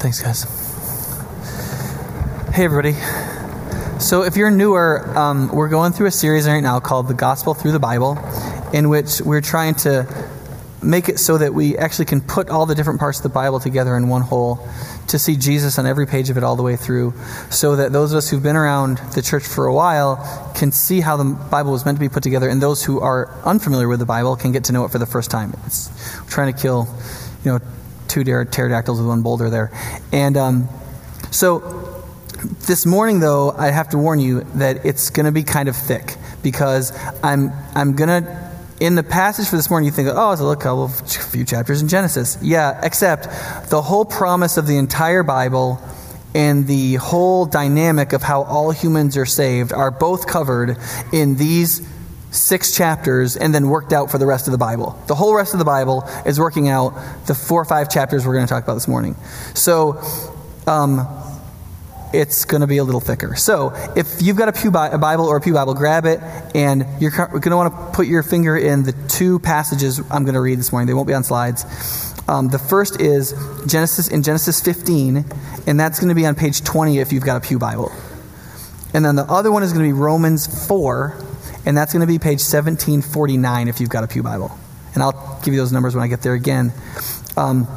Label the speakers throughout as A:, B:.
A: Thanks, guys. Hey, everybody. So, if you're newer, um, we're going through a series right now called The Gospel Through the Bible, in which we're trying to make it so that we actually can put all the different parts of the Bible together in one whole to see Jesus on every page of it all the way through, so that those of us who've been around the church for a while can see how the Bible was meant to be put together, and those who are unfamiliar with the Bible can get to know it for the first time. It's trying to kill, you know, two pterodactyls with one boulder there. And um, so this morning, though, I have to warn you that it's going to be kind of thick because I'm, I'm going to, in the passage for this morning, you think, oh, it's a little couple, a few chapters in Genesis. Yeah, except the whole promise of the entire Bible and the whole dynamic of how all humans are saved are both covered in these six chapters and then worked out for the rest of the Bible. The whole rest of the Bible is working out the four or five chapters we're going to talk about this morning. So, um, it's going to be a little thicker. So, if you've got a Pew Bi- a Bible or a Pew Bible, grab it, and you're going to want to put your finger in the two passages I'm going to read this morning. They won't be on slides. Um, the first is Genesis in Genesis 15, and that's going to be on page 20 if you've got a Pew Bible. And then the other one is going to be Romans 4, and that's going to be page 1749 if you've got a Pew Bible. And I'll give you those numbers when I get there again. Um,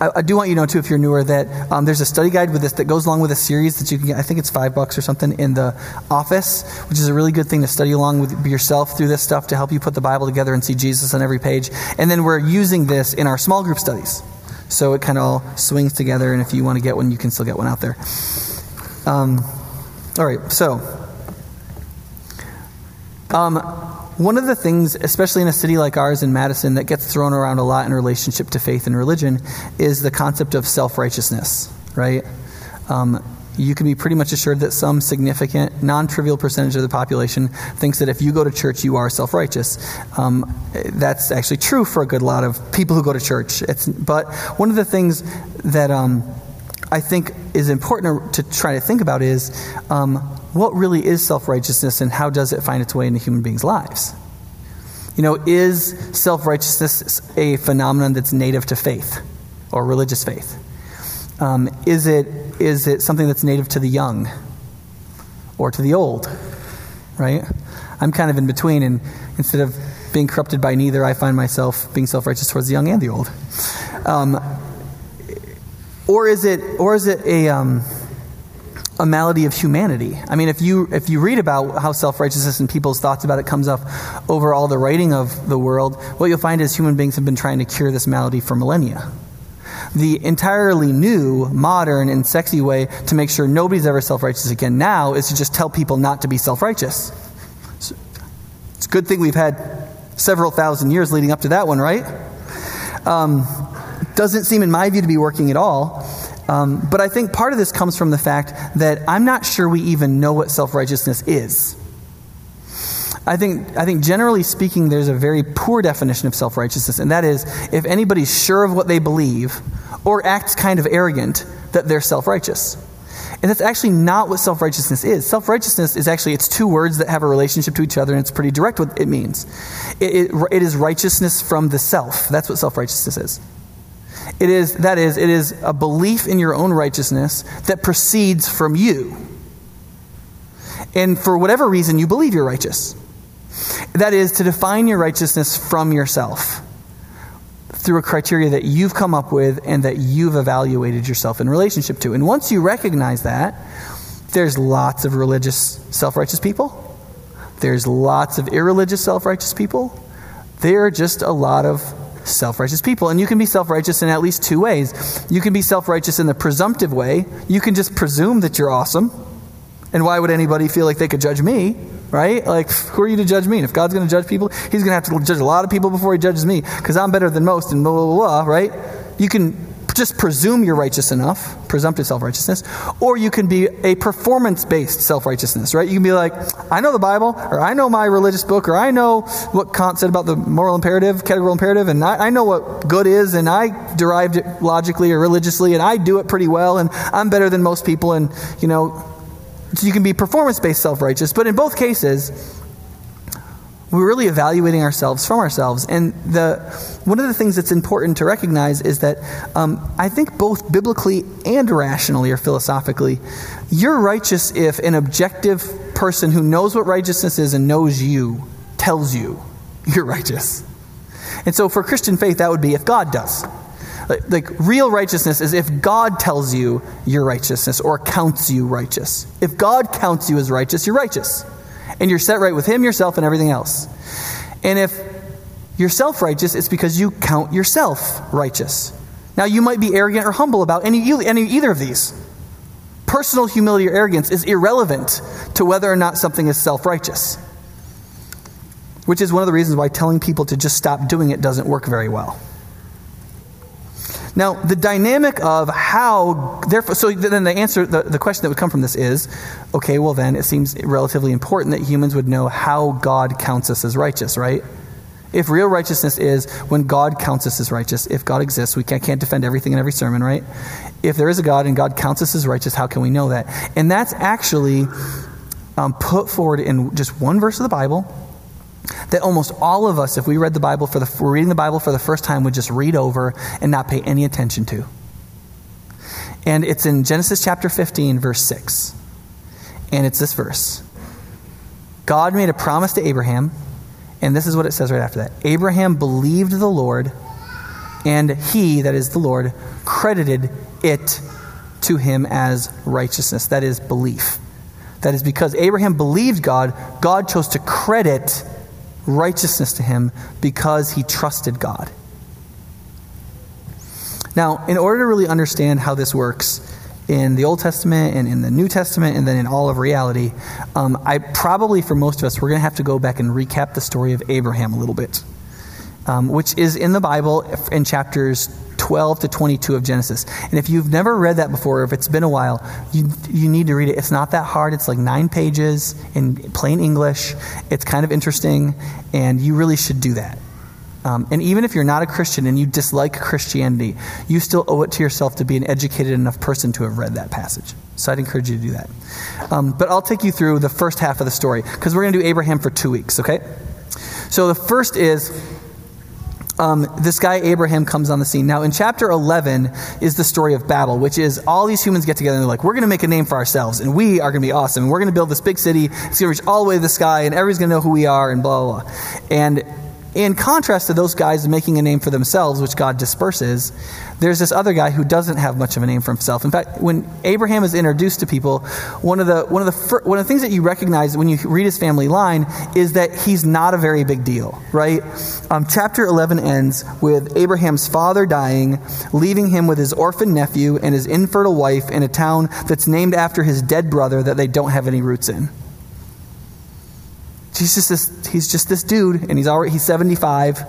A: I, I, do want you to know, too, if you're newer, that um, there's a study guide with this that goes along with a series that you can get. I think it's five bucks or something in the office, which is a really good thing to study along with yourself through this stuff to help you put the Bible together and see Jesus on every page. And then we're using this in our small group studies. So it kind of all swings together, and if you want to get one, you can still get one out there. Um, all right, so. Um, one of the things, especially in a city like ours in Madison, that gets thrown around a lot in relationship to faith and religion is the concept of self righteousness, right? Um, you can be pretty much assured that some significant, non trivial percentage of the population thinks that if you go to church, you are self righteous. Um, that's actually true for a good lot of people who go to church. It's, but one of the things that um, I think is important to try to think about is um, what really is self righteousness and how does it find its way into human beings' lives? You know, is self righteousness a phenomenon that's native to faith or religious faith? Um, is, it, is it something that's native to the young or to the old? Right? I'm kind of in between, and instead of being corrupted by neither, I find myself being self righteous towards the young and the old. Um, or is it, or is it a. Um, a malady of humanity. I mean, if you if you read about how self righteousness and people's thoughts about it comes up over all the writing of the world, what you'll find is human beings have been trying to cure this malady for millennia. The entirely new, modern, and sexy way to make sure nobody's ever self righteous again now is to just tell people not to be self righteous. It's a good thing we've had several thousand years leading up to that one, right? Um, doesn't seem, in my view, to be working at all. Um, but I think part of this comes from the fact that I'm not sure we even know what self righteousness is. I think, I think generally speaking, there's a very poor definition of self righteousness, and that is if anybody's sure of what they believe or acts kind of arrogant, that they're self righteous. And that's actually not what self righteousness is. Self righteousness is actually it's two words that have a relationship to each other, and it's pretty direct what it means. It, it, it is righteousness from the self. That's what self righteousness is. It is, that is, it is a belief in your own righteousness that proceeds from you. And for whatever reason, you believe you're righteous. That is to define your righteousness from yourself through a criteria that you've come up with and that you've evaluated yourself in relationship to. And once you recognize that, there's lots of religious self righteous people, there's lots of irreligious self righteous people, there are just a lot of self righteous people. And you can be self righteous in at least two ways. You can be self righteous in the presumptive way, you can just presume that you're awesome. And why would anybody feel like they could judge me? Right? Like, who are you to judge me? And if God's going to judge people, He's going to have to judge a lot of people before He judges me because I'm better than most and blah, blah, blah, right? You can just presume you're righteous enough, presumptive self righteousness, or you can be a performance based self righteousness, right? You can be like, I know the Bible, or I know my religious book, or I know what Kant said about the moral imperative, categorical imperative, and I, I know what good is, and I derived it logically or religiously, and I do it pretty well, and I'm better than most people, and, you know, so you can be performance based self righteous, but in both cases, we're really evaluating ourselves from ourselves. And the, one of the things that's important to recognize is that um, I think both biblically and rationally or philosophically, you're righteous if an objective person who knows what righteousness is and knows you tells you you're righteous. And so for Christian faith, that would be if God does. Like, like, real righteousness is if God tells you you're righteousness or counts you righteous. If God counts you as righteous, you're righteous. And you're set right with Him, yourself, and everything else. And if you're self righteous, it's because you count yourself righteous. Now, you might be arrogant or humble about any, any either of these. Personal humility or arrogance is irrelevant to whether or not something is self righteous, which is one of the reasons why telling people to just stop doing it doesn't work very well. Now, the dynamic of how, therefore, so then the answer, the, the question that would come from this is okay, well, then it seems relatively important that humans would know how God counts us as righteous, right? If real righteousness is when God counts us as righteous, if God exists, we can't, can't defend everything in every sermon, right? If there is a God and God counts us as righteous, how can we know that? And that's actually um, put forward in just one verse of the Bible that almost all of us, if we read the Bible for the, we're reading the Bible for the first time, would just read over and not pay any attention to. And it's in Genesis chapter 15, verse 6. And it's this verse God made a promise to Abraham, and this is what it says right after that Abraham believed the Lord, and he, that is the Lord, credited it to him as righteousness. That is belief. That is because Abraham believed God, God chose to credit righteousness to him because he trusted God. Now, in order to really understand how this works in the Old Testament and in the New Testament and then in all of reality, um, I probably, for most of us, we're going to have to go back and recap the story of Abraham a little bit, um, which is in the Bible in chapters 12 to 22 of Genesis. And if you've never read that before, or if it's been a while, you, you need to read it. It's not that hard. It's like nine pages in plain English. It's kind of interesting, and you really should do that. Um, and even if you're not a Christian and you dislike Christianity, you still owe it to yourself to be an educated enough person to have read that passage. So I'd encourage you to do that. Um, but I'll take you through the first half of the story because we're going to do Abraham for two weeks, okay? So the first is um, this guy Abraham comes on the scene. Now, in chapter 11 is the story of Babel, which is all these humans get together and they're like, we're going to make a name for ourselves, and we are going to be awesome, and we're going to build this big city. It's going to reach all the way to the sky, and everybody's going to know who we are, and blah, blah, blah. And in contrast to those guys making a name for themselves, which God disperses, there's this other guy who doesn't have much of a name for himself. In fact, when Abraham is introduced to people, one of the one of the fir- one of the things that you recognize when you read his family line is that he's not a very big deal, right? Um, chapter 11 ends with Abraham's father dying, leaving him with his orphan nephew and his infertile wife in a town that's named after his dead brother that they don't have any roots in. He's just this, he's just this dude, and he's already he's 75,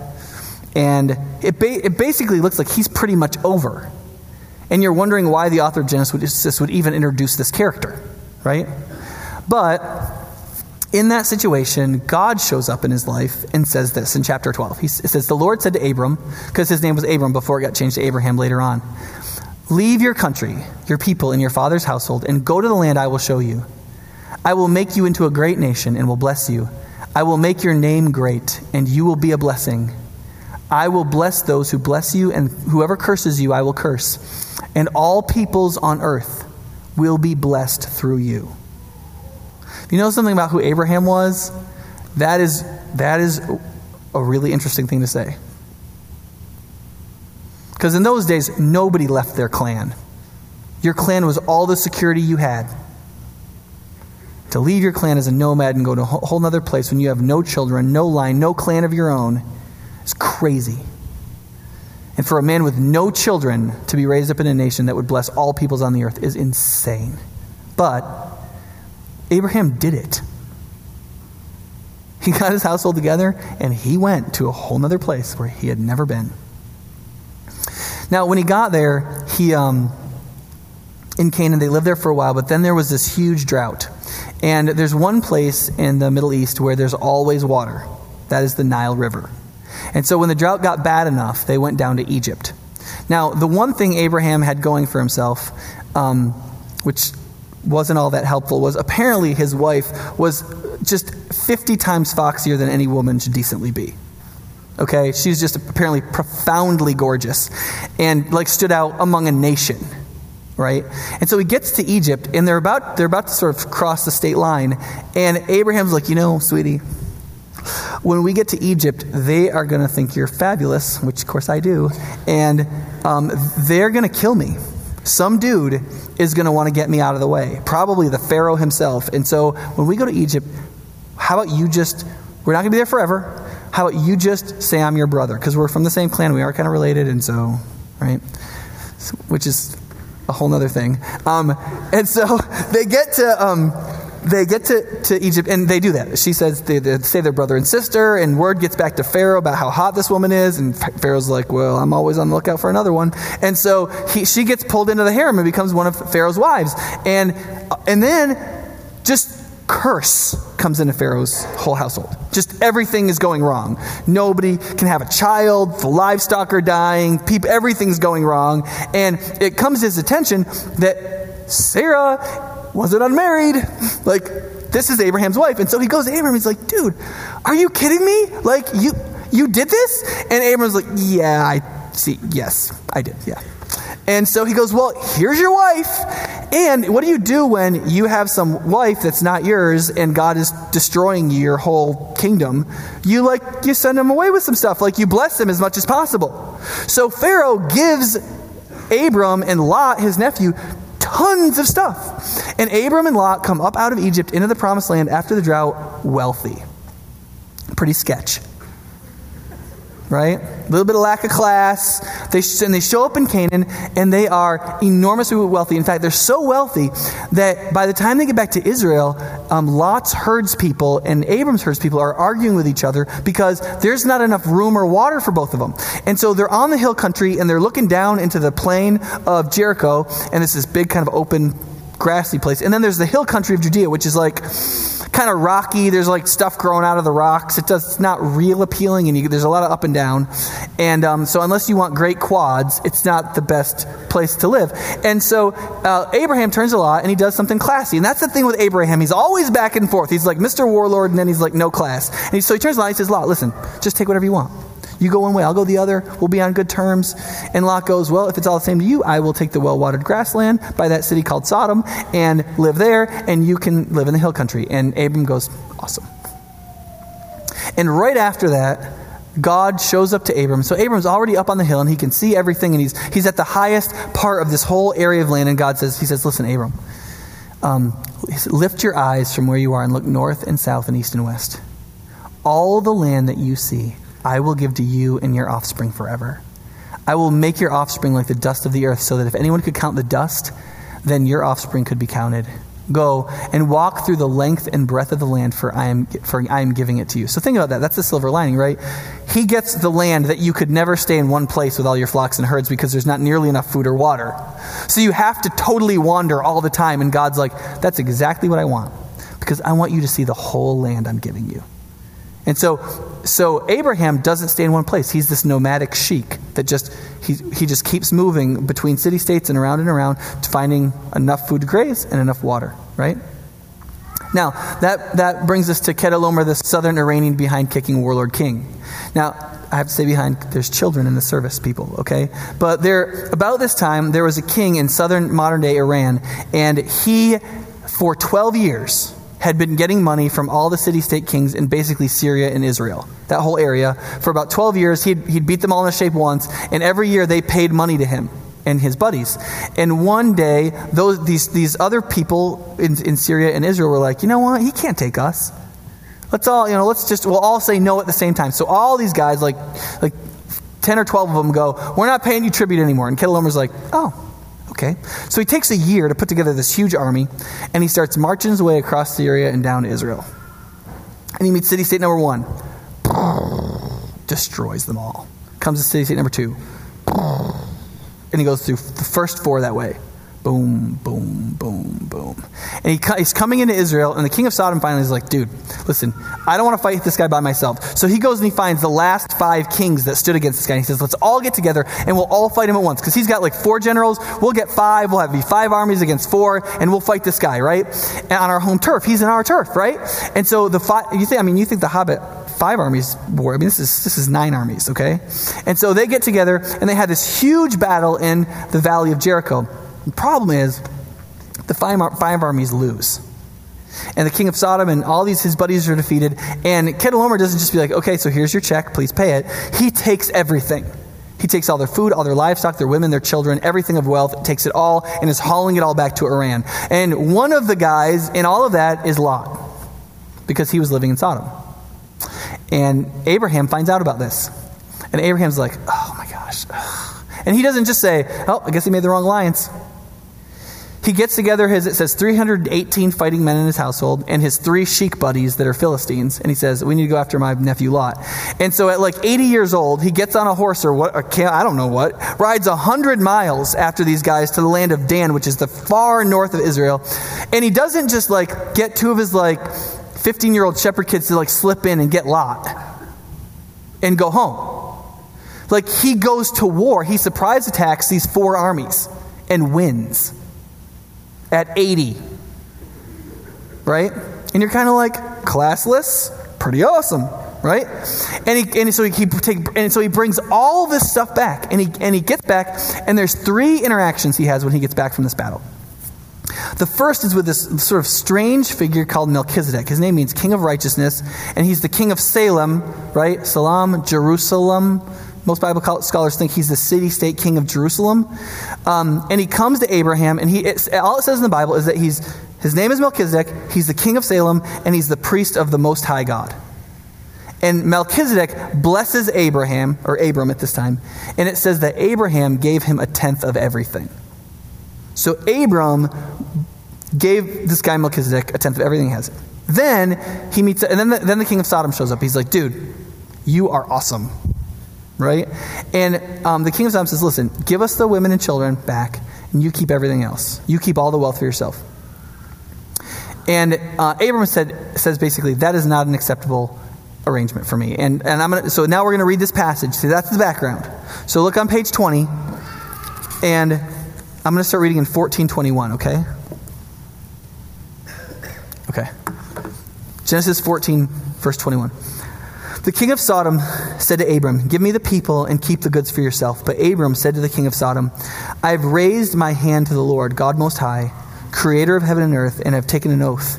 A: and it, ba- it basically looks like he's pretty much over. And you're wondering why the author of Genesis would even introduce this character, right? But in that situation, God shows up in his life and says this in chapter 12. He says, The Lord said to Abram, because his name was Abram before it got changed to Abraham later on, Leave your country, your people, and your father's household, and go to the land I will show you. I will make you into a great nation and will bless you. I will make your name great, and you will be a blessing. I will bless those who bless you, and whoever curses you, I will curse. And all peoples on earth will be blessed through you. You know something about who Abraham was? That is, that is a really interesting thing to say. Because in those days, nobody left their clan. Your clan was all the security you had. To leave your clan as a nomad and go to a whole other place when you have no children, no line, no clan of your own is crazy. And for a man with no children to be raised up in a nation that would bless all peoples on the earth is insane. But Abraham did it. He got his household together and he went to a whole other place where he had never been. Now, when he got there, he um, in Canaan, they lived there for a while, but then there was this huge drought. And there's one place in the Middle East where there's always water. That is the Nile River. And so when the drought got bad enough, they went down to Egypt. Now, the one thing Abraham had going for himself, um, which wasn't all that helpful was apparently his wife was just 50 times foxier than any woman should decently be. Okay, she's just apparently profoundly gorgeous and like stood out among a nation, right? And so he gets to Egypt and they're about they're about to sort of cross the state line and Abraham's like, "You know, sweetie, when we get to Egypt, they are going to think you're fabulous, which of course I do, and um, they're going to kill me. Some dude is going to want to get me out of the way, probably the Pharaoh himself. And so when we go to Egypt, how about you just, we're not going to be there forever. How about you just say I'm your brother? Because we're from the same clan, we are kind of related, and so, right? Which is a whole other thing. Um, and so they get to. Um, they get to, to Egypt and they do that. She says they, they say they're brother and sister, and word gets back to Pharaoh about how hot this woman is, and Pharaoh's like, "Well, I'm always on the lookout for another one." And so he, she gets pulled into the harem and becomes one of Pharaoh's wives, and and then just curse comes into Pharaoh's whole household. Just everything is going wrong. Nobody can have a child. The livestock are dying. People, everything's going wrong, and it comes to his attention that Sarah wasn't unmarried. Like, this is Abraham's wife. And so he goes to Abraham. He's like, dude, are you kidding me? Like, you, you did this? And Abraham's like, yeah, I see. Yes, I did. Yeah. And so he goes, well, here's your wife. And what do you do when you have some wife that's not yours and God is destroying your whole kingdom? You like, you send him away with some stuff. Like, you bless him as much as possible. So Pharaoh gives Abram and Lot, his nephew, tons of stuff. And Abram and Lot come up out of Egypt into the promised land after the drought, wealthy. Pretty sketch right? A little bit of lack of class. They, and they show up in Canaan, and they are enormously wealthy. In fact, they're so wealthy that by the time they get back to Israel, um, Lot's herds people and Abram's herds people are arguing with each other because there's not enough room or water for both of them. And so they're on the hill country, and they're looking down into the plain of Jericho, and it's this big kind of open grassy place. And then there's the hill country of Judea, which is like kind of rocky. There's like stuff growing out of the rocks. It does, it's not real appealing, and you, there's a lot of up and down. And um, so, unless you want great quads, it's not the best place to live. And so, uh, Abraham turns a lot, and he does something classy. And that's the thing with Abraham. He's always back and forth. He's like Mr. Warlord, and then he's like no class. And he, so he turns a lot. He says, "Lot, listen, just take whatever you want." You go one way, I'll go the other. We'll be on good terms. And Lot goes, Well, if it's all the same to you, I will take the well watered grassland by that city called Sodom and live there, and you can live in the hill country. And Abram goes, Awesome. And right after that, God shows up to Abram. So Abram's already up on the hill and he can see everything and he's, he's at the highest part of this whole area of land. And God says, He says, Listen, Abram, um, lift your eyes from where you are and look north and south and east and west. All the land that you see, I will give to you and your offspring forever. I will make your offspring like the dust of the earth, so that if anyone could count the dust, then your offspring could be counted. Go and walk through the length and breadth of the land, for I am for I am giving it to you. So think about that. That's the silver lining, right? He gets the land that you could never stay in one place with all your flocks and herds because there's not nearly enough food or water. So you have to totally wander all the time, and God's like, "That's exactly what I want, because I want you to see the whole land I'm giving you." And so, so Abraham doesn't stay in one place. He's this nomadic sheik that just he, he just keeps moving between city states and around and around to finding enough food to graze and enough water, right? Now, that, that brings us to Chedorlaomer, the southern Iranian behind kicking warlord king. Now, I have to say behind, there's children in the service, people, okay? But there, about this time, there was a king in southern modern day Iran, and he, for 12 years, had been getting money from all the city state kings in basically Syria and Israel, that whole area. For about 12 years, he'd, he'd beat them all in shape once, and every year they paid money to him and his buddies. And one day, those, these, these other people in, in Syria and Israel were like, you know what? He can't take us. Let's all, you know, let's just, we'll all say no at the same time. So all these guys, like, like 10 or 12 of them go, we're not paying you tribute anymore. And Chedorlaomer's like, oh, Okay? So he takes a year to put together this huge army, and he starts marching his way across Syria and down to Israel. And he meets city state number one, destroys them all. Comes to city state number two, and he goes through the first four that way. Boom, boom, boom, boom. And he, he's coming into Israel, and the king of Sodom finally is like, dude, listen, I don't want to fight this guy by myself. So he goes and he finds the last five kings that stood against this guy. And he says, let's all get together and we'll all fight him at once. Because he's got like four generals. We'll get five. We'll have five armies against four, and we'll fight this guy, right? And on our home turf. He's in our turf, right? And so the five, you think, I mean, you think the Hobbit five armies war. I mean, this is, this is nine armies, okay? And so they get together and they have this huge battle in the Valley of Jericho. The problem is, the five, five armies lose. And the king of Sodom and all these his buddies are defeated. And Chedorlaomer doesn't just be like, okay, so here's your check, please pay it. He takes everything. He takes all their food, all their livestock, their women, their children, everything of wealth, takes it all, and is hauling it all back to Iran. And one of the guys in all of that is Lot, because he was living in Sodom. And Abraham finds out about this. And Abraham's like, oh my gosh. And he doesn't just say, oh, I guess he made the wrong alliance. He gets together his, it says, 318 fighting men in his household and his three sheik buddies that are Philistines. And he says, We need to go after my nephew Lot. And so at like 80 years old, he gets on a horse or what, or I don't know what, rides 100 miles after these guys to the land of Dan, which is the far north of Israel. And he doesn't just like get two of his like 15 year old shepherd kids to like slip in and get Lot and go home. Like he goes to war, he surprise attacks these four armies and wins at 80. Right? And you're kind of like, classless? Pretty awesome, right? And, he, and so he, he take, and so he brings all this stuff back, and he, and he gets back, and there's three interactions he has when he gets back from this battle. The first is with this sort of strange figure called Melchizedek. His name means king of righteousness, and he's the king of Salem, right? Salam, Jerusalem, most Bible scholars think he's the city state king of Jerusalem. Um, and he comes to Abraham, and he, all it says in the Bible is that he's, his name is Melchizedek, he's the king of Salem, and he's the priest of the Most High God. And Melchizedek blesses Abraham, or Abram at this time, and it says that Abraham gave him a tenth of everything. So Abram gave this guy Melchizedek a tenth of everything he has. Then he meets, and then the, then the king of Sodom shows up. He's like, dude, you are awesome right? And um, the king of Sodom says, Listen, give us the women and children back, and you keep everything else. You keep all the wealth for yourself. And uh, Abram said, says basically, That is not an acceptable arrangement for me. And, and I'm gonna, so now we're going to read this passage. See, that's the background. So look on page 20, and I'm going to start reading in 1421, okay? Okay. Genesis 14, verse 21. The king of Sodom said to Abram, Give me the people and keep the goods for yourself. But Abram said to the king of Sodom, I have raised my hand to the Lord, God Most High, creator of heaven and earth, and have taken an oath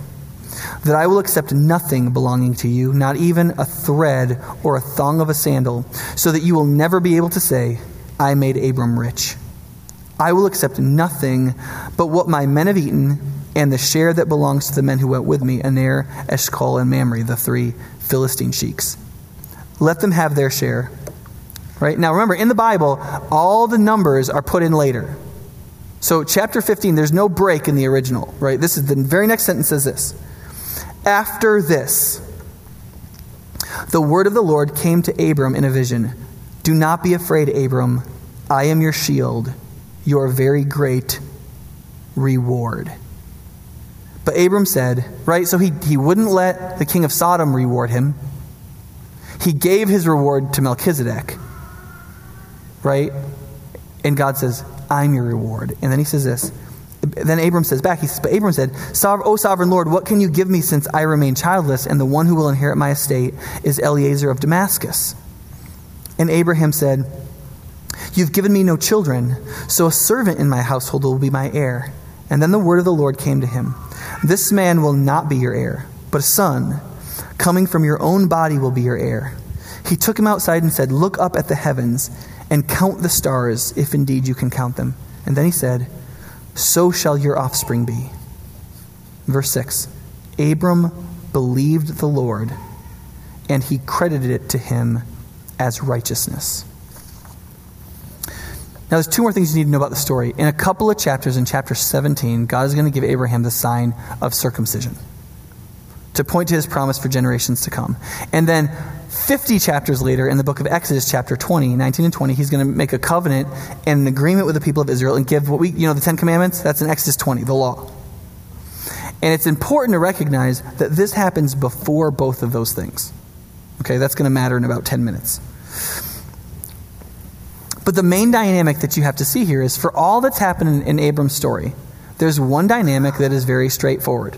A: that I will accept nothing belonging to you, not even a thread or a thong of a sandal, so that you will never be able to say, I made Abram rich. I will accept nothing but what my men have eaten and the share that belongs to the men who went with me, Aner, Eshcol, and Mamre, the three Philistine sheiks. Let them have their share. Right? Now remember, in the Bible, all the numbers are put in later. So, chapter 15, there's no break in the original, right? This is the very next sentence says this. After this, the word of the Lord came to Abram in a vision. Do not be afraid, Abram. I am your shield, your very great reward. But Abram said, right, so he, he wouldn't let the king of Sodom reward him. He gave his reward to Melchizedek, right? And God says, I'm your reward. And then he says this. Then Abram says back, he says, But Abram said, O sovereign Lord, what can you give me since I remain childless, and the one who will inherit my estate is Eliezer of Damascus? And Abraham said, You've given me no children, so a servant in my household will be my heir. And then the word of the Lord came to him This man will not be your heir, but a son coming from your own body will be your heir. He took him outside and said, Look up at the heavens and count the stars, if indeed you can count them. And then he said, So shall your offspring be. Verse 6 Abram believed the Lord, and he credited it to him as righteousness. Now, there's two more things you need to know about the story. In a couple of chapters, in chapter 17, God is going to give Abraham the sign of circumcision to point to his promise for generations to come. And then 50 chapters later, in the book of Exodus, chapter 20, 19 and 20, he's going to make a covenant and an agreement with the people of Israel and give what we, you know, the Ten Commandments? That's in Exodus 20, the law. And it's important to recognize that this happens before both of those things. Okay, that's going to matter in about 10 minutes. But the main dynamic that you have to see here is for all that's happened in, in Abram's story, there's one dynamic that is very straightforward.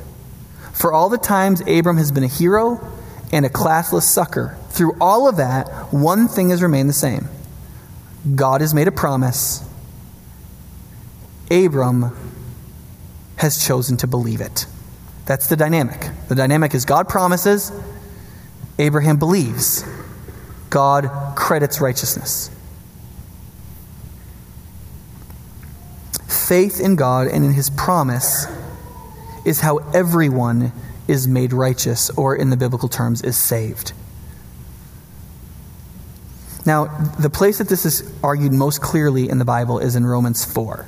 A: For all the times Abram has been a hero and a classless sucker, through all of that, one thing has remained the same God has made a promise. Abram has chosen to believe it. That's the dynamic. The dynamic is God promises, Abraham believes, God credits righteousness. Faith in God and in his promise is how everyone is made righteous, or in the biblical terms, is saved. Now, the place that this is argued most clearly in the Bible is in Romans 4.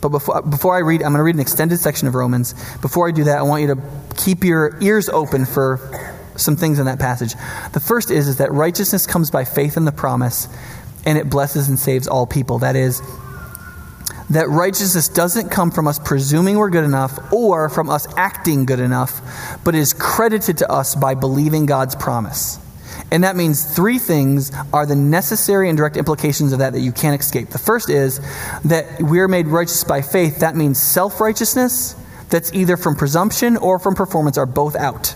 A: But before, before I read, I'm going to read an extended section of Romans. Before I do that, I want you to keep your ears open for some things in that passage. The first is, is that righteousness comes by faith in the promise, and it blesses and saves all people. That is, that righteousness doesn't come from us presuming we're good enough or from us acting good enough, but is credited to us by believing God's promise. And that means three things are the necessary and direct implications of that that you can't escape. The first is that we're made righteous by faith. That means self righteousness, that's either from presumption or from performance, are both out.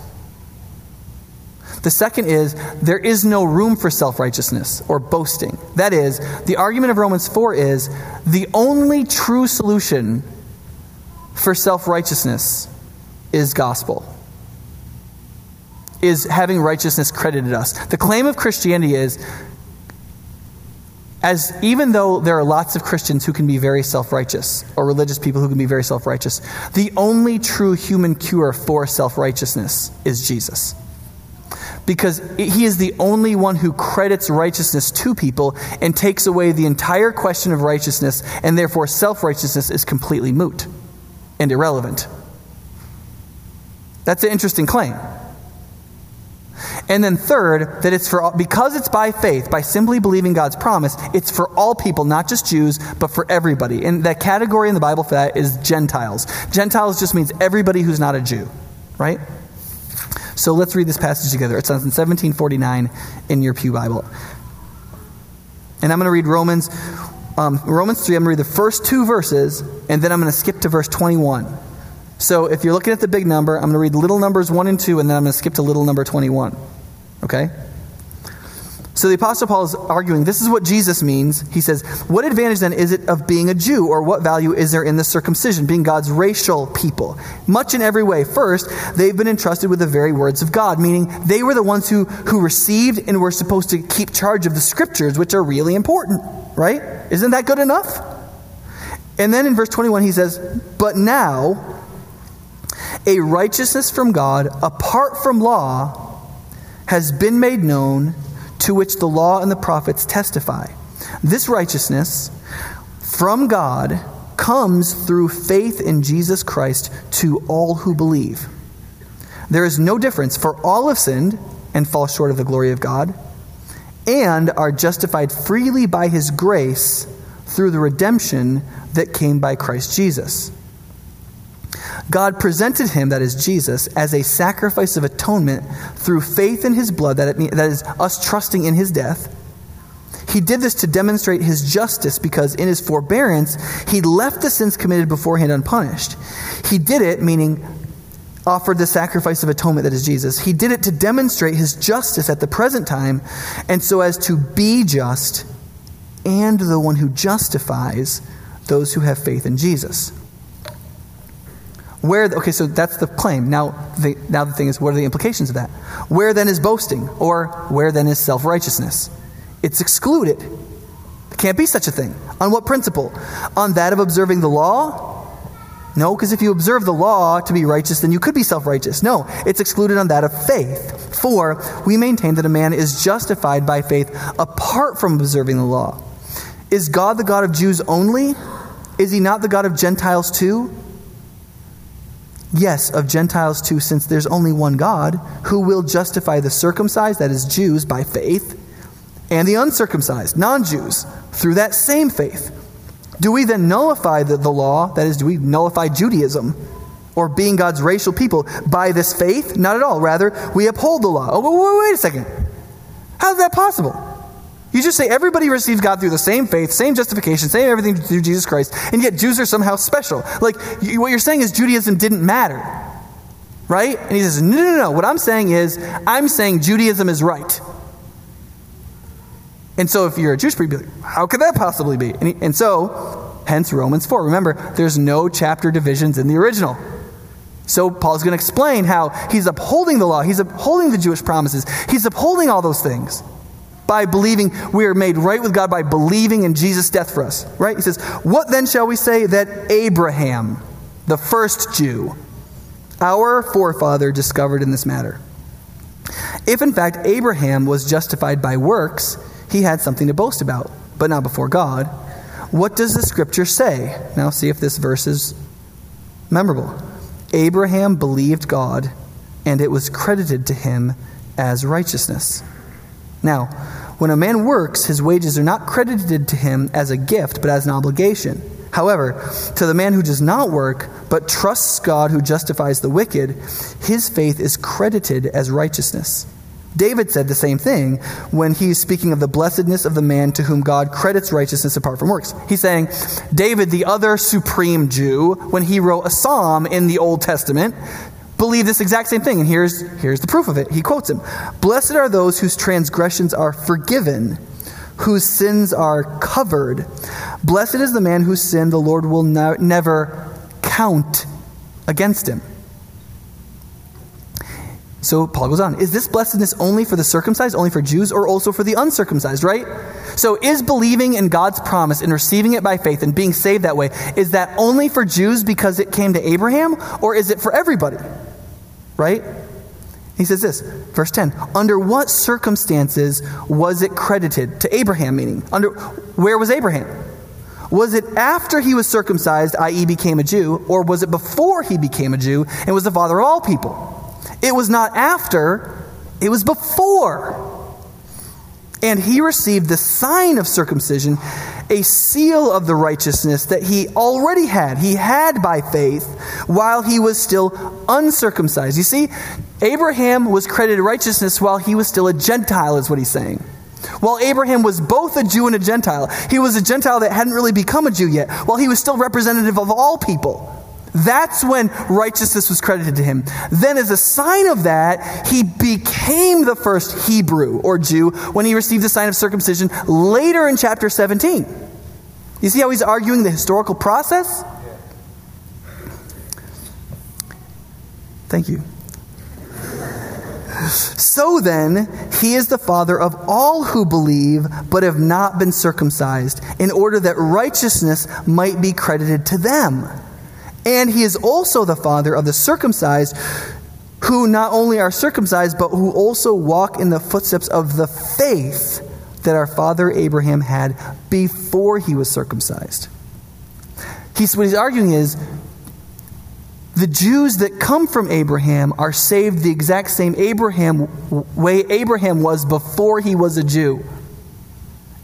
A: The second is there is no room for self righteousness or boasting. That is, the argument of Romans 4 is the only true solution for self righteousness is gospel is having righteousness credited us. The claim of Christianity is as even though there are lots of Christians who can be very self-righteous or religious people who can be very self-righteous, the only true human cure for self-righteousness is Jesus. Because he is the only one who credits righteousness to people and takes away the entire question of righteousness, and therefore self righteousness is completely moot and irrelevant. That's an interesting claim. And then third, that it's for all, because it's by faith, by simply believing God's promise, it's for all people, not just Jews, but for everybody. And that category in the Bible for that is Gentiles. Gentiles just means everybody who's not a Jew, right? So let's read this passage together. It says in 1749 in your Pew Bible. And I'm going to read Romans um, Romans 3. I'm going to read the first two verses, and then I'm going to skip to verse 21. So if you're looking at the big number, I'm going to read little numbers 1 and 2, and then I'm going to skip to little number 21. Okay? So the Apostle Paul is arguing this is what Jesus means. He says, What advantage then is it of being a Jew, or what value is there in the circumcision, being God's racial people? Much in every way. First, they've been entrusted with the very words of God, meaning they were the ones who, who received and were supposed to keep charge of the scriptures, which are really important, right? Isn't that good enough? And then in verse 21, he says, But now, a righteousness from God apart from law has been made known to which the law and the prophets testify. This righteousness from God comes through faith in Jesus Christ to all who believe. There is no difference, for all have sinned and fall short of the glory of God, and are justified freely by his grace through the redemption that came by Christ Jesus. God presented him, that is Jesus, as a sacrifice of atonement through faith in his blood, that, it, that is, us trusting in his death. He did this to demonstrate his justice because in his forbearance, he left the sins committed beforehand unpunished. He did it, meaning offered the sacrifice of atonement that is Jesus. He did it to demonstrate his justice at the present time, and so as to be just and the one who justifies those who have faith in Jesus. Where, okay, so that's the claim. Now the, now the thing is, what are the implications of that? Where then is boasting? Or where then is self righteousness? It's excluded. There can't be such a thing. On what principle? On that of observing the law? No, because if you observe the law to be righteous, then you could be self righteous. No, it's excluded on that of faith. For we maintain that a man is justified by faith apart from observing the law. Is God the God of Jews only? Is he not the God of Gentiles too? Yes, of Gentiles too, since there's only one God who will justify the circumcised, that is, Jews, by faith, and the uncircumcised, non Jews, through that same faith. Do we then nullify the, the law, that is, do we nullify Judaism, or being God's racial people, by this faith? Not at all. Rather, we uphold the law. Oh, wait, wait a second. How is that possible? You just say everybody receives God through the same faith, same justification, same everything through Jesus Christ, and yet Jews are somehow special. Like, you, what you're saying is Judaism didn't matter. Right? And he says, no, no, no. What I'm saying is, I'm saying Judaism is right. And so if you're a Jewish people, how could that possibly be? And, he, and so, hence Romans 4. Remember, there's no chapter divisions in the original. So Paul's going to explain how he's upholding the law, he's upholding the Jewish promises, he's upholding all those things by believing we are made right with God by believing in Jesus' death for us. Right? He says, What then shall we say that Abraham, the first Jew, our forefather, discovered in this matter? If in fact Abraham was justified by works, he had something to boast about, but not before God. What does the scripture say? Now see if this verse is memorable. Abraham believed God, and it was credited to him as righteousness. Now, when a man works, his wages are not credited to him as a gift, but as an obligation. However, to the man who does not work, but trusts God who justifies the wicked, his faith is credited as righteousness. David said the same thing when he's speaking of the blessedness of the man to whom God credits righteousness apart from works. He's saying, David, the other supreme Jew, when he wrote a psalm in the Old Testament, believe this exact same thing. And here's, here's the proof of it. He quotes him Blessed are those whose transgressions are forgiven, whose sins are covered. Blessed is the man whose sin the Lord will no, never count against him. So Paul goes on. Is this blessedness only for the circumcised, only for Jews, or also for the uncircumcised, right? So is believing in God's promise and receiving it by faith and being saved that way, is that only for Jews because it came to Abraham, or is it for everybody? Right? He says this, verse 10 Under what circumstances was it credited to Abraham, meaning? Under, where was Abraham? Was it after he was circumcised, i.e., became a Jew, or was it before he became a Jew and was the father of all people? It was not after, it was before. And he received the sign of circumcision, a seal of the righteousness that he already had. He had by faith while he was still uncircumcised. You see, Abraham was credited righteousness while he was still a Gentile, is what he's saying. While Abraham was both a Jew and a Gentile, he was a Gentile that hadn't really become a Jew yet, while he was still representative of all people. That's when righteousness was credited to him. Then, as a sign of that, he became the first Hebrew or Jew when he received the sign of circumcision later in chapter 17. You see how he's arguing the historical process? Thank you. So then, he is the father of all who believe but have not been circumcised, in order that righteousness might be credited to them. And he is also the father of the circumcised, who not only are circumcised, but who also walk in the footsteps of the faith that our father Abraham had before he was circumcised. He's, what he's arguing is the Jews that come from Abraham are saved the exact same Abraham way Abraham was before he was a Jew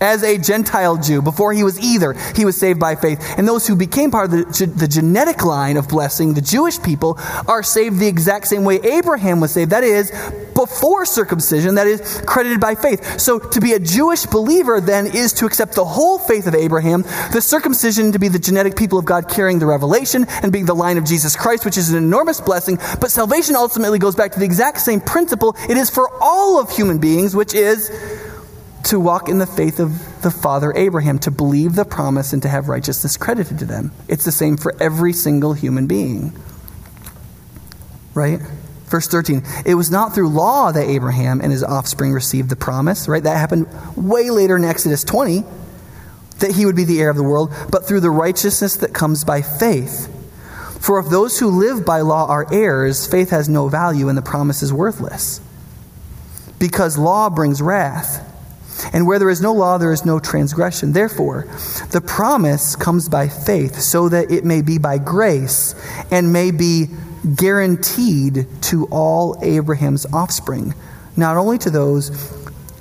A: as a Gentile Jew. Before he was either, he was saved by faith. And those who became part of the, the, genetic line of blessing, the Jewish people, are saved the exact same way Abraham was saved. That is, before circumcision, that is, credited by faith. So to be a Jewish believer then is to accept the whole faith of Abraham, the circumcision to be the genetic people of God carrying the revelation and being the line of Jesus Christ, which is an enormous blessing. But salvation ultimately goes back to the exact same principle it is for all of human beings, which is to walk in the faith of the father Abraham, to believe the promise and to have righteousness credited to them. It's the same for every single human being. Right? Verse 13, it was not through law that Abraham and his offspring received the promise, right? That happened way later in Exodus 20, that he would be the heir of the world, but through the righteousness that comes by faith. For if those who live by law are heirs, faith has no value and the promise is worthless. Because law brings wrath. And where there is no law, there is no transgression. Therefore, the promise comes by faith, so that it may be by grace and may be guaranteed to all Abraham's offspring, not only to those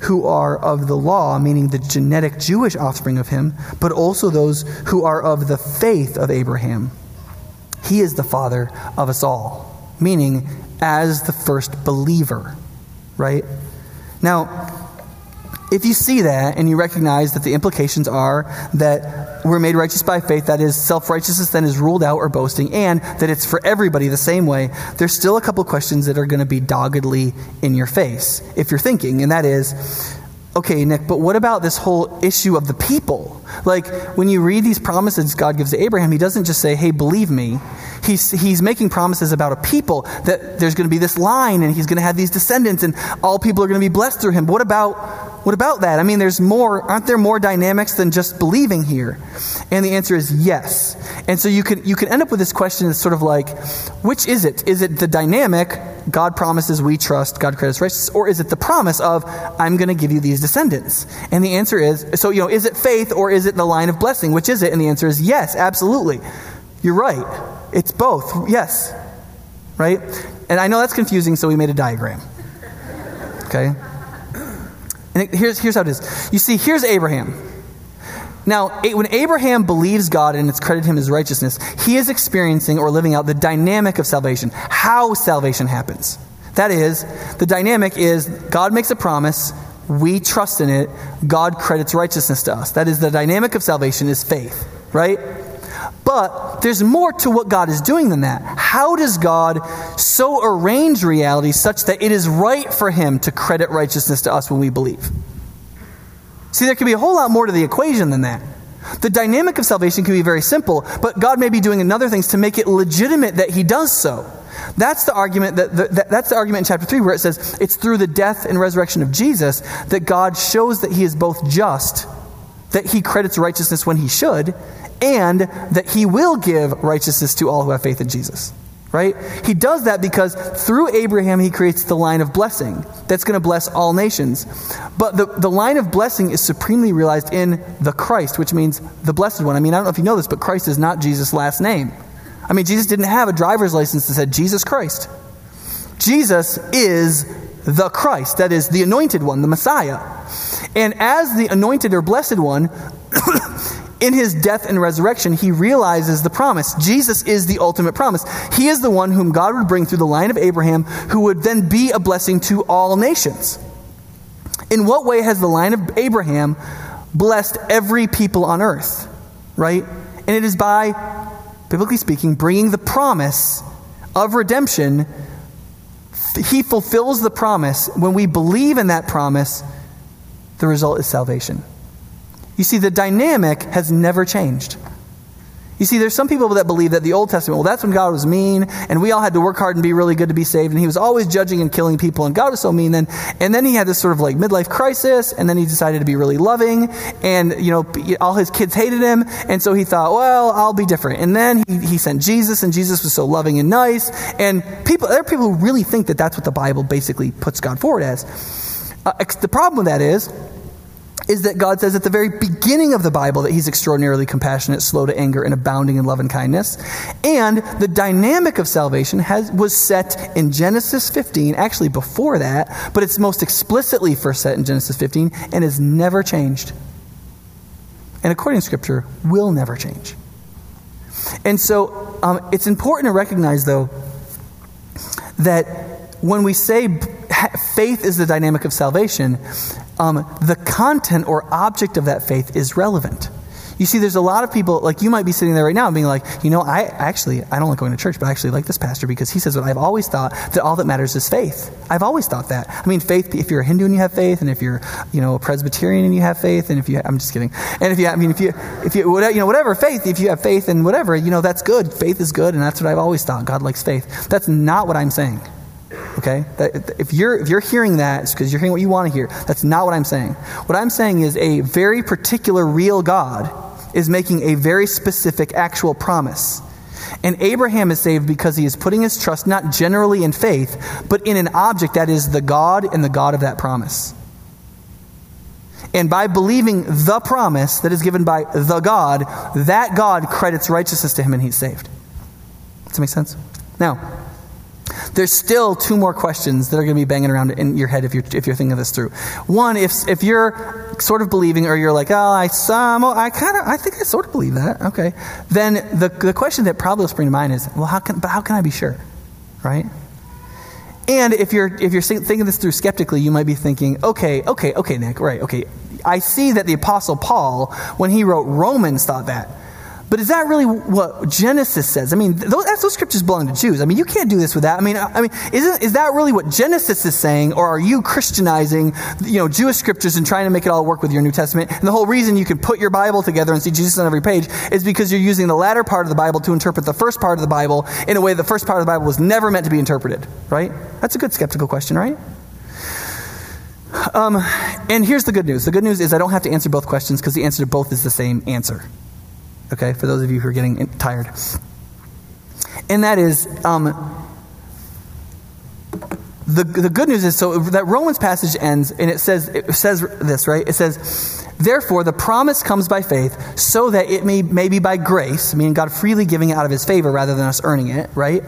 A: who are of the law, meaning the genetic Jewish offspring of him, but also those who are of the faith of Abraham. He is the father of us all, meaning as the first believer, right? Now, if you see that and you recognize that the implications are that we're made righteous by faith, that is, self righteousness then is ruled out or boasting, and that it's for everybody the same way, there's still a couple questions that are going to be doggedly in your face if you're thinking, and that is, okay, Nick, but what about this whole issue of the people? Like, when you read these promises God gives to Abraham, he doesn't just say, hey, believe me. He's, he's making promises about a people that there's going to be this line and he's going to have these descendants and all people are going to be blessed through him. What about what about that? I mean, there's more, aren't there more dynamics than just believing here? And the answer is yes. And so you can, you can end up with this question that's sort of like, which is it? Is it the dynamic, God promises we trust, God credits righteous, or is it the promise of, I'm going to give you these descendants? And the answer is, so, you know, is it faith or is it the line of blessing? Which is it? And the answer is yes, absolutely. You're right. It's both. Yes. Right? And I know that's confusing, so we made a diagram. Okay? And here's, here's how it is. You see, here's Abraham. Now, when Abraham believes God and it's credited him as righteousness, he is experiencing or living out the dynamic of salvation, how salvation happens. That is, the dynamic is God makes a promise, we trust in it, God credits righteousness to us. That is, the dynamic of salvation is faith, right? But there's more to what God is doing than that. How does God so arrange reality such that it is right for Him to credit righteousness to us when we believe? See, there can be a whole lot more to the equation than that. The dynamic of salvation can be very simple, but God may be doing another things to make it legitimate that He does so. That's the argument that, that, that's the argument in chapter 3 where it says it's through the death and resurrection of Jesus that God shows that he is both just, that he credits righteousness when he should, and that he will give righteousness to all who have faith in Jesus. Right? He does that because through Abraham, he creates the line of blessing that's going to bless all nations. But the, the line of blessing is supremely realized in the Christ, which means the blessed one. I mean, I don't know if you know this, but Christ is not Jesus' last name. I mean, Jesus didn't have a driver's license that said Jesus Christ. Jesus is the Christ, that is, the anointed one, the Messiah. And as the anointed or blessed one, in his death and resurrection, he realizes the promise. Jesus is the ultimate promise. He is the one whom God would bring through the line of Abraham, who would then be a blessing to all nations. In what way has the line of Abraham blessed every people on earth? Right? And it is by, biblically speaking, bringing the promise of redemption. He fulfills the promise. When we believe in that promise, the result is salvation. You see, the dynamic has never changed. You see, there's some people that believe that the Old Testament, well, that's when God was mean, and we all had to work hard and be really good to be saved, and he was always judging and killing people, and God was so mean then. And then he had this sort of like midlife crisis, and then he decided to be really loving, and, you know, all his kids hated him, and so he thought, well, I'll be different. And then he, he sent Jesus, and Jesus was so loving and nice, and people, there are people who really think that that's what the Bible basically puts God forward as. Uh, the problem with that is, is that God says at the very beginning of the Bible that He's extraordinarily compassionate, slow to anger, and abounding in love and kindness. And the dynamic of salvation has, was set in Genesis 15, actually before that, but it's most explicitly first set in Genesis 15 and has never changed. And according to Scripture, will never change. And so um, it's important to recognize, though, that when we say faith is the dynamic of salvation, um, the content or object of that faith is relevant. You see, there's a lot of people, like you might be sitting there right now and being like, you know, I actually, I don't like going to church, but I actually like this pastor because he says what I've always thought, that all that matters is faith. I've always thought that. I mean, faith, if you're a Hindu and you have faith, and if you're, you know, a Presbyterian and you have faith, and if you, I'm just kidding. And if you, I mean, if you, if you, whatever, you know, whatever faith, if you have faith and whatever, you know, that's good. Faith is good, and that's what I've always thought. God likes faith. That's not what I'm saying. Okay? That, if, you're, if you're hearing that, it's because you're hearing what you want to hear. That's not what I'm saying. What I'm saying is a very particular, real God is making a very specific, actual promise. And Abraham is saved because he is putting his trust not generally in faith, but in an object that is the God and the God of that promise. And by believing the promise that is given by the God, that God credits righteousness to him and he's saved. Does that make sense? Now, there's still two more questions that are going to be banging around in your head if you're, if you're thinking this through. One, if, if you're sort of believing or you're like, oh, I, some, I kind of, I think I sort of believe that. Okay. Then the, the question that probably will spring to mind is, well, how can, but how can I be sure? Right? And if you're, if you're thinking this through skeptically, you might be thinking, okay, okay, okay, Nick, right, okay. I see that the Apostle Paul, when he wrote Romans, thought that. But is that really what Genesis says? I mean, those, those, scriptures belong to Jews. I mean, you can't do this with that. I mean, I mean, isn't, is that really what Genesis is saying, or are you Christianizing, you know, Jewish scriptures and trying to make it all work with your New Testament? And the whole reason you can put your Bible together and see Jesus on every page is because you're using the latter part of the Bible to interpret the first part of the Bible in a way the first part of the Bible was never meant to be interpreted, right? That's a good skeptical question, right? Um, and here's the good news. The good news is I don't have to answer both questions because the answer to both is the same answer okay, for those of you who are getting tired. And that is, um, the, the good news is so that Romans passage ends and it says, it says this, right? It says, Therefore, the promise comes by faith so that it may, may be by grace, meaning God freely giving out of his favor rather than us earning it, right?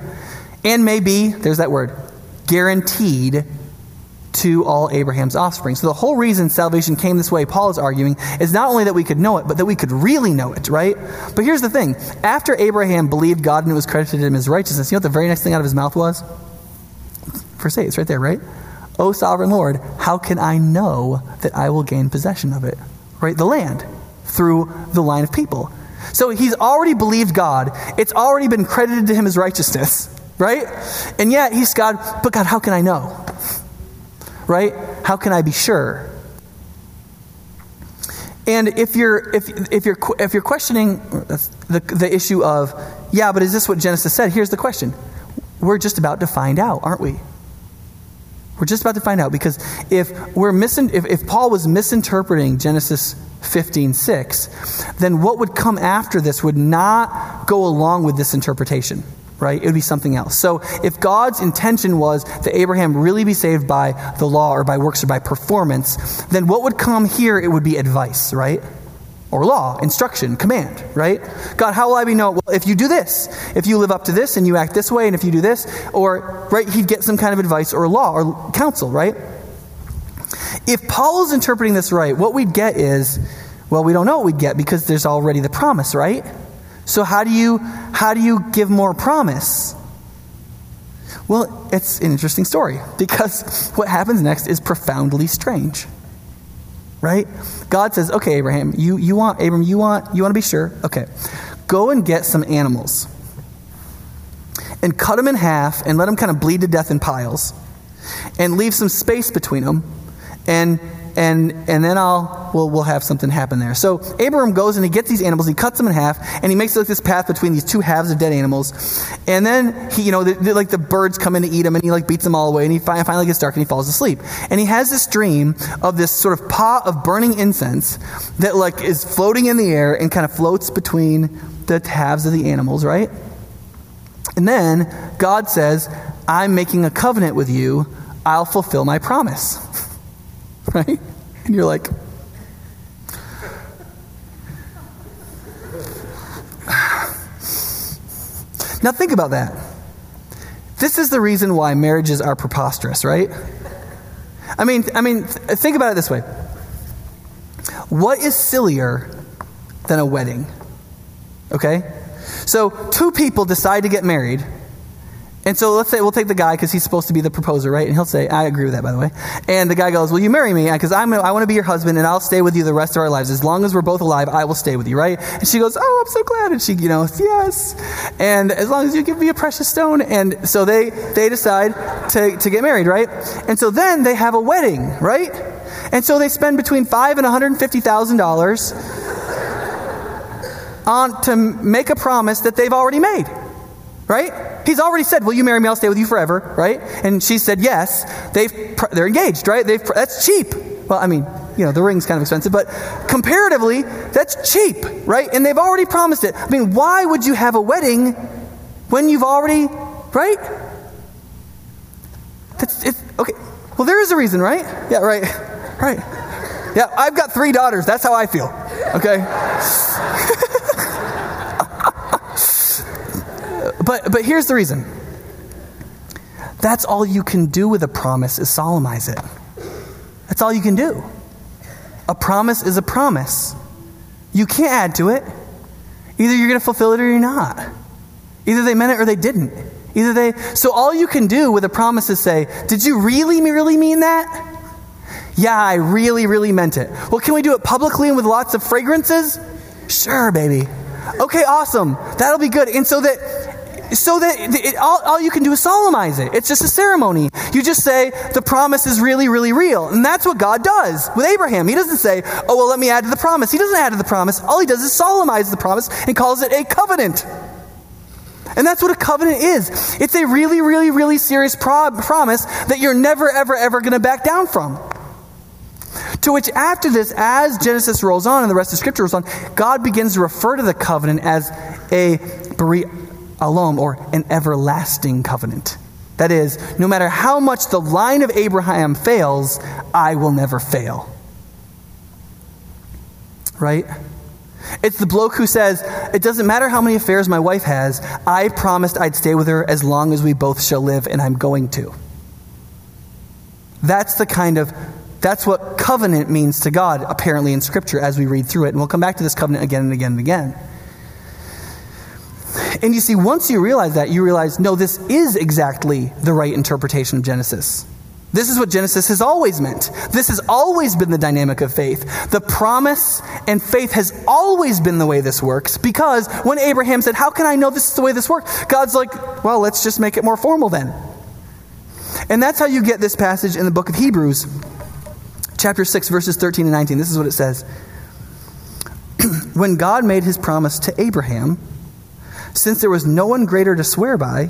A: And may be, there's that word, guaranteed to all Abraham's offspring. So the whole reason salvation came this way, Paul is arguing, is not only that we could know it, but that we could really know it, right? But here's the thing. After Abraham believed God and it was credited to him as righteousness, you know what the very next thing out of his mouth was? Verse 8, it's right there, right? O sovereign Lord, how can I know that I will gain possession of it? Right? The land through the line of people. So he's already believed God. It's already been credited to him as righteousness, right? And yet he's God, but God, how can I know? Right? How can I be sure? And if you're, if, if you're, if you're questioning the, the issue of, yeah, but is this what Genesis said? Here's the question. We're just about to find out, aren't we? We're just about to find out because if we're misin- if, if Paul was misinterpreting Genesis 15, 6, then what would come after this would not go along with this interpretation right? It would be something else. So if God's intention was that Abraham really be saved by the law or by works or by performance, then what would come here? It would be advice, right? Or law, instruction, command, right? God, how will I be known? Well, if you do this, if you live up to this and you act this way, and if you do this, or, right, he'd get some kind of advice or law or counsel, right? If Paul is interpreting this right, what we'd get is, well, we don't know what we'd get because there's already the promise, right? So how do you how do you give more promise? Well, it's an interesting story because what happens next is profoundly strange. Right? God says, "Okay, Abraham, you you want Abram, you want you want to be sure? Okay. Go and get some animals. And cut them in half and let them kind of bleed to death in piles. And leave some space between them and and and then I'll we'll, we'll have something happen there. So Abraham goes and he gets these animals, he cuts them in half, and he makes like this path between these two halves of dead animals. And then he, you know, the, the, like the birds come in to eat him, and he like beats them all away, and he finally, finally gets dark and he falls asleep. And he has this dream of this sort of pot of burning incense that like is floating in the air and kind of floats between the halves of the animals, right? And then God says, "I'm making a covenant with you. I'll fulfill my promise." right? And you're like, now think about that. This is the reason why marriages are preposterous, right? I mean, I mean, think about it this way. What is sillier than a wedding? Okay? So, two people decide to get married and so let's say we'll take the guy because he's supposed to be the proposer, right? And he'll say, I agree with that, by the way. And the guy goes, Will you marry me? Because I want to be your husband and I'll stay with you the rest of our lives. As long as we're both alive, I will stay with you, right? And she goes, Oh, I'm so glad. And she, you know, yes. And as long as you give me a precious stone. And so they, they decide to, to get married, right? And so then they have a wedding, right? And so they spend between five and $150,000 on to make a promise that they've already made right? He's already said, "Will you marry me? I'll stay with you forever," right? And she said yes. They've they're engaged, right? They've that's cheap. Well, I mean, you know, the ring's kind of expensive, but comparatively, that's cheap, right? And they've already promised it. I mean, why would you have a wedding when you've already, right? That's it's, okay. Well, there is a reason, right? Yeah, right, right. Yeah, I've got three daughters. That's how I feel. Okay. But, but here's the reason That's all you can do with a promise is solemnize it. That's all you can do. A promise is a promise. You can't add to it. Either you're going to fulfill it or you're not. Either they meant it or they didn't. Either they So all you can do with a promise is say, "Did you really really mean that?" Yeah, I really really meant it. Well, can we do it publicly and with lots of fragrances? Sure, baby. Okay, awesome. That'll be good. And so that so that it, all, all you can do is solemnize it. It's just a ceremony. You just say, the promise is really, really real. And that's what God does with Abraham. He doesn't say, oh, well, let me add to the promise. He doesn't add to the promise. All he does is solemnize the promise and calls it a covenant. And that's what a covenant is. It's a really, really, really serious pro- promise that you're never, ever, ever going to back down from. To which, after this, as Genesis rolls on and the rest of Scripture rolls on, God begins to refer to the covenant as a olam, or an everlasting covenant. That is, no matter how much the line of Abraham fails, I will never fail. Right? It's the bloke who says, It doesn't matter how many affairs my wife has, I promised I'd stay with her as long as we both shall live, and I'm going to. That's the kind of, that's what covenant means to God, apparently, in Scripture as we read through it. And we'll come back to this covenant again and again and again. And you see, once you realize that, you realize, no, this is exactly the right interpretation of Genesis. This is what Genesis has always meant. This has always been the dynamic of faith. The promise and faith has always been the way this works because when Abraham said, How can I know this is the way this works? God's like, Well, let's just make it more formal then. And that's how you get this passage in the book of Hebrews, chapter 6, verses 13 and 19. This is what it says When God made his promise to Abraham, since there was no one greater to swear by,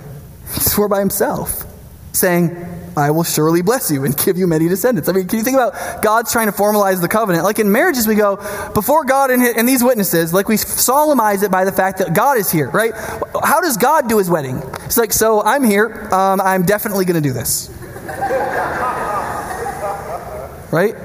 A: he swore by himself, saying, I will surely bless you and give you many descendants. I mean, can you think about God's trying to formalize the covenant? Like in marriages, we go, before God and, and these witnesses, like we solemnize it by the fact that God is here, right? How does God do his wedding? It's like, so I'm here. Um, I'm definitely going to do this. right?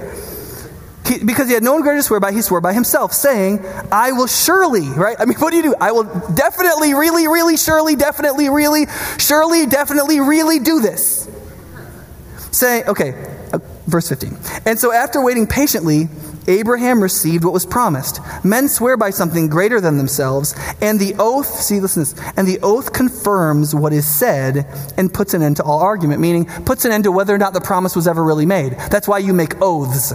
A: He, because he had no one greater to swear by, he swore by himself, saying, I will surely, right? I mean, what do you do? I will definitely, really, really, surely, definitely, really, surely, definitely, really do this. Say, okay, uh, verse 15. And so after waiting patiently, Abraham received what was promised. Men swear by something greater than themselves, and the oath, see, listen to this, and the oath confirms what is said and puts an end to all argument, meaning puts an end to whether or not the promise was ever really made. That's why you make oaths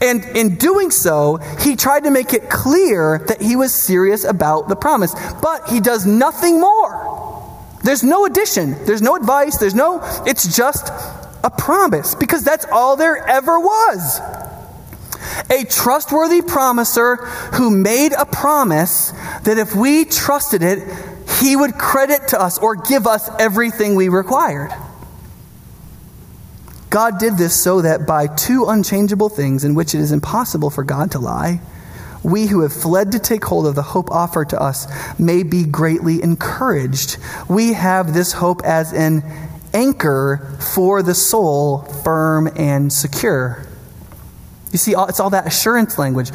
A: And in doing so, he tried to make it clear that he was serious about the promise. But he does nothing more. There's no addition, there's no advice, there's no, it's just a promise because that's all there ever was. A trustworthy promiser who made a promise that if we trusted it, he would credit to us or give us everything we required. God did this so that by two unchangeable things in which it is impossible for God to lie, we who have fled to take hold of the hope offered to us may be greatly encouraged. We have this hope as an anchor for the soul, firm and secure. You see, it's all that assurance language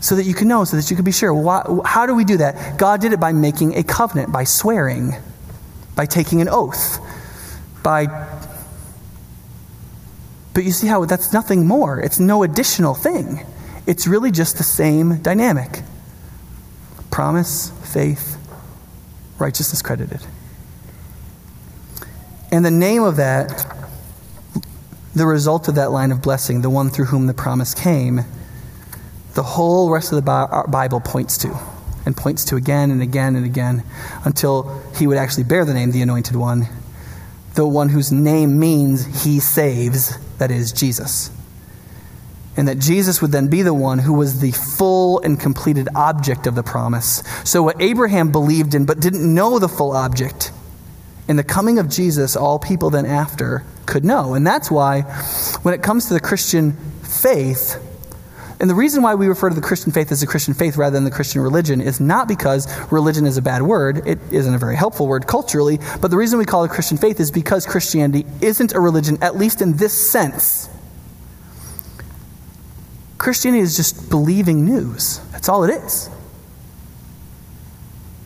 A: so that you can know, so that you can be sure. Why, how do we do that? God did it by making a covenant, by swearing, by taking an oath, by but you see how that's nothing more. It's no additional thing. It's really just the same dynamic promise, faith, righteousness credited. And the name of that, the result of that line of blessing, the one through whom the promise came, the whole rest of the uh, Bible points to and points to again and again and again until he would actually bear the name, the anointed one, the one whose name means he saves that is, Jesus. And that Jesus would then be the one who was the full and completed object of the promise. So, what Abraham believed in but didn't know the full object, in the coming of Jesus, all people then after could know. And that's why, when it comes to the Christian faith and the reason why we refer to the Christian faith as a Christian faith rather than the Christian religion is not because religion is a bad word. It isn't a very helpful word culturally. But the reason we call it Christian faith is because Christianity isn't a religion, at least in this sense. Christianity is just believing news. That's all it is.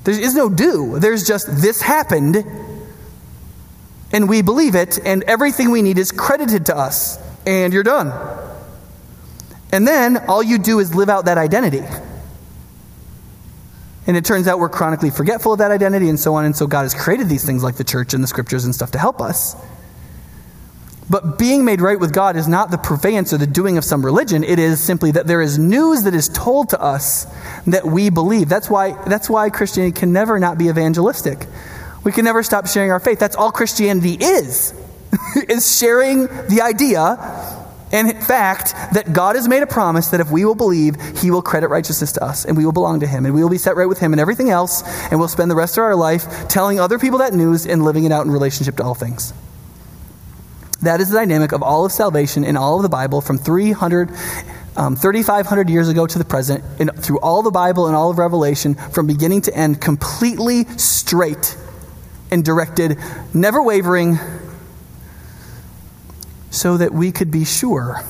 A: There is no do. There's just this happened, and we believe it, and everything we need is credited to us, and you're done. And then all you do is live out that identity. And it turns out we're chronically forgetful of that identity and so on. And so God has created these things like the church and the scriptures and stuff to help us. But being made right with God is not the purveyance or the doing of some religion. It is simply that there is news that is told to us that we believe. That's why, that's why Christianity can never not be evangelistic. We can never stop sharing our faith. That's all Christianity is, is sharing the idea in fact, that God has made a promise that if we will believe, He will credit righteousness to us, and we will belong to Him, and we will be set right with Him and everything else, and we'll spend the rest of our life telling other people that news and living it out in relationship to all things. That is the dynamic of all of salvation in all of the Bible from 300, um, 3,500 years ago to the present, and through all the Bible and all of Revelation, from beginning to end, completely straight and directed, never wavering, so that we could be sure.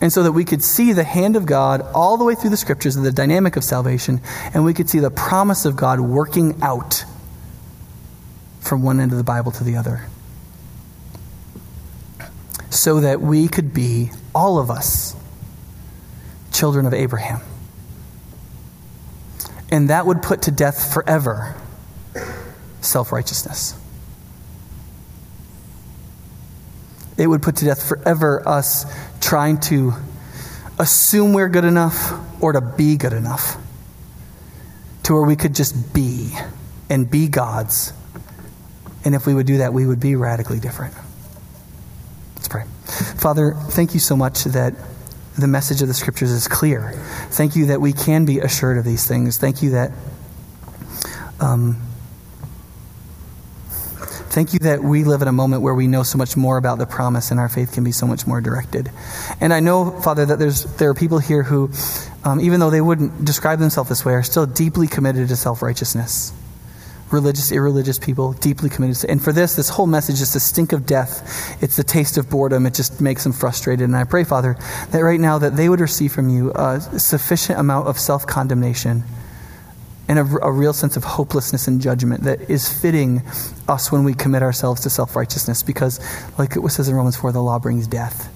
A: And so that we could see the hand of God all the way through the scriptures and the dynamic of salvation, and we could see the promise of God working out from one end of the Bible to the other. So that we could be, all of us, children of Abraham. And that would put to death forever self righteousness. It would put to death forever us trying to assume we're good enough or to be good enough. To where we could just be and be God's. And if we would do that, we would be radically different. Let's pray. Father, thank you so much that the message of the scriptures is clear. Thank you that we can be assured of these things. Thank you that. Um, Thank you that we live in a moment where we know so much more about the promise and our faith can be so much more directed. And I know, Father, that there's, there are people here who, um, even though they wouldn't describe themselves this way, are still deeply committed to self righteousness. Religious, irreligious people, deeply committed. To, and for this, this whole message is the stink of death. It's the taste of boredom. It just makes them frustrated. And I pray, Father, that right now that they would receive from you a sufficient amount of self condemnation and a, a, real sense of hopelessness and judgment that is fitting us when we commit ourselves to self righteousness. Because, like it says in Romans 4, the law brings death.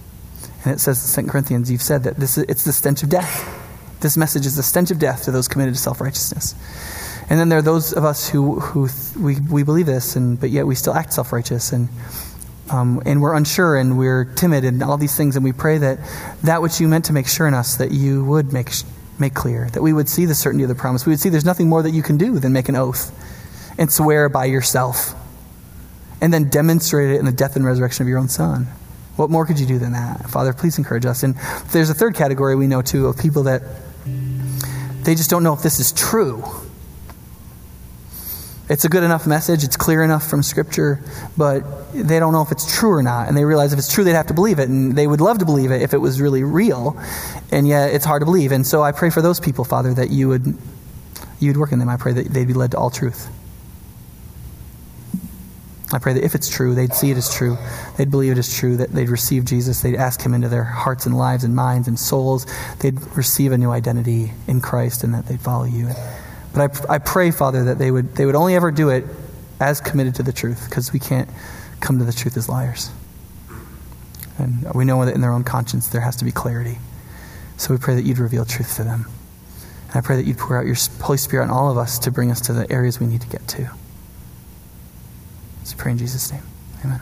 A: And it says in 2 Corinthians, you've said that this is, it's the stench of death. This message is the stench of death to those committed to self righteousness. And then there are those of us who, who we, we believe this, and, but yet we still act self righteous. And, um, and we're unsure and we're timid and all these things. And we pray that that which you meant to make sure in us, that you would make make clear, that we would see the certainty of the promise. We would see there's nothing more that you can do than make an oath and swear by yourself and then demonstrate it in the death and resurrection of your own son. What more could you do than that? Father, please encourage us. And there's a third category we know too of people that they just don't know if this is true. It's a good enough message, it's clear enough from Scripture, but they don't know if it's true or not. And they realize if it's true, they'd have to believe it. And they would love to believe it if it was really real. And yet it's hard to believe. And so I pray for those people, Father, that you would, you would work in them. I pray that they'd be led to all truth. I pray that if it's true, they'd see it as true. They'd believe it as true, that they'd receive Jesus. They'd ask him into their hearts and lives and minds and souls. They'd receive a new identity in Christ and that they'd follow you. But I, I pray, Father, that they would, they would only ever do it as committed to the truth, because we can't come to the truth as liars. And we know that in their own conscience there has to be clarity. So we pray that you'd reveal truth to them. And I pray that you'd pour out your Holy Spirit on all of us to bring us to the areas we need to get to. So pray in Jesus' name. Amen.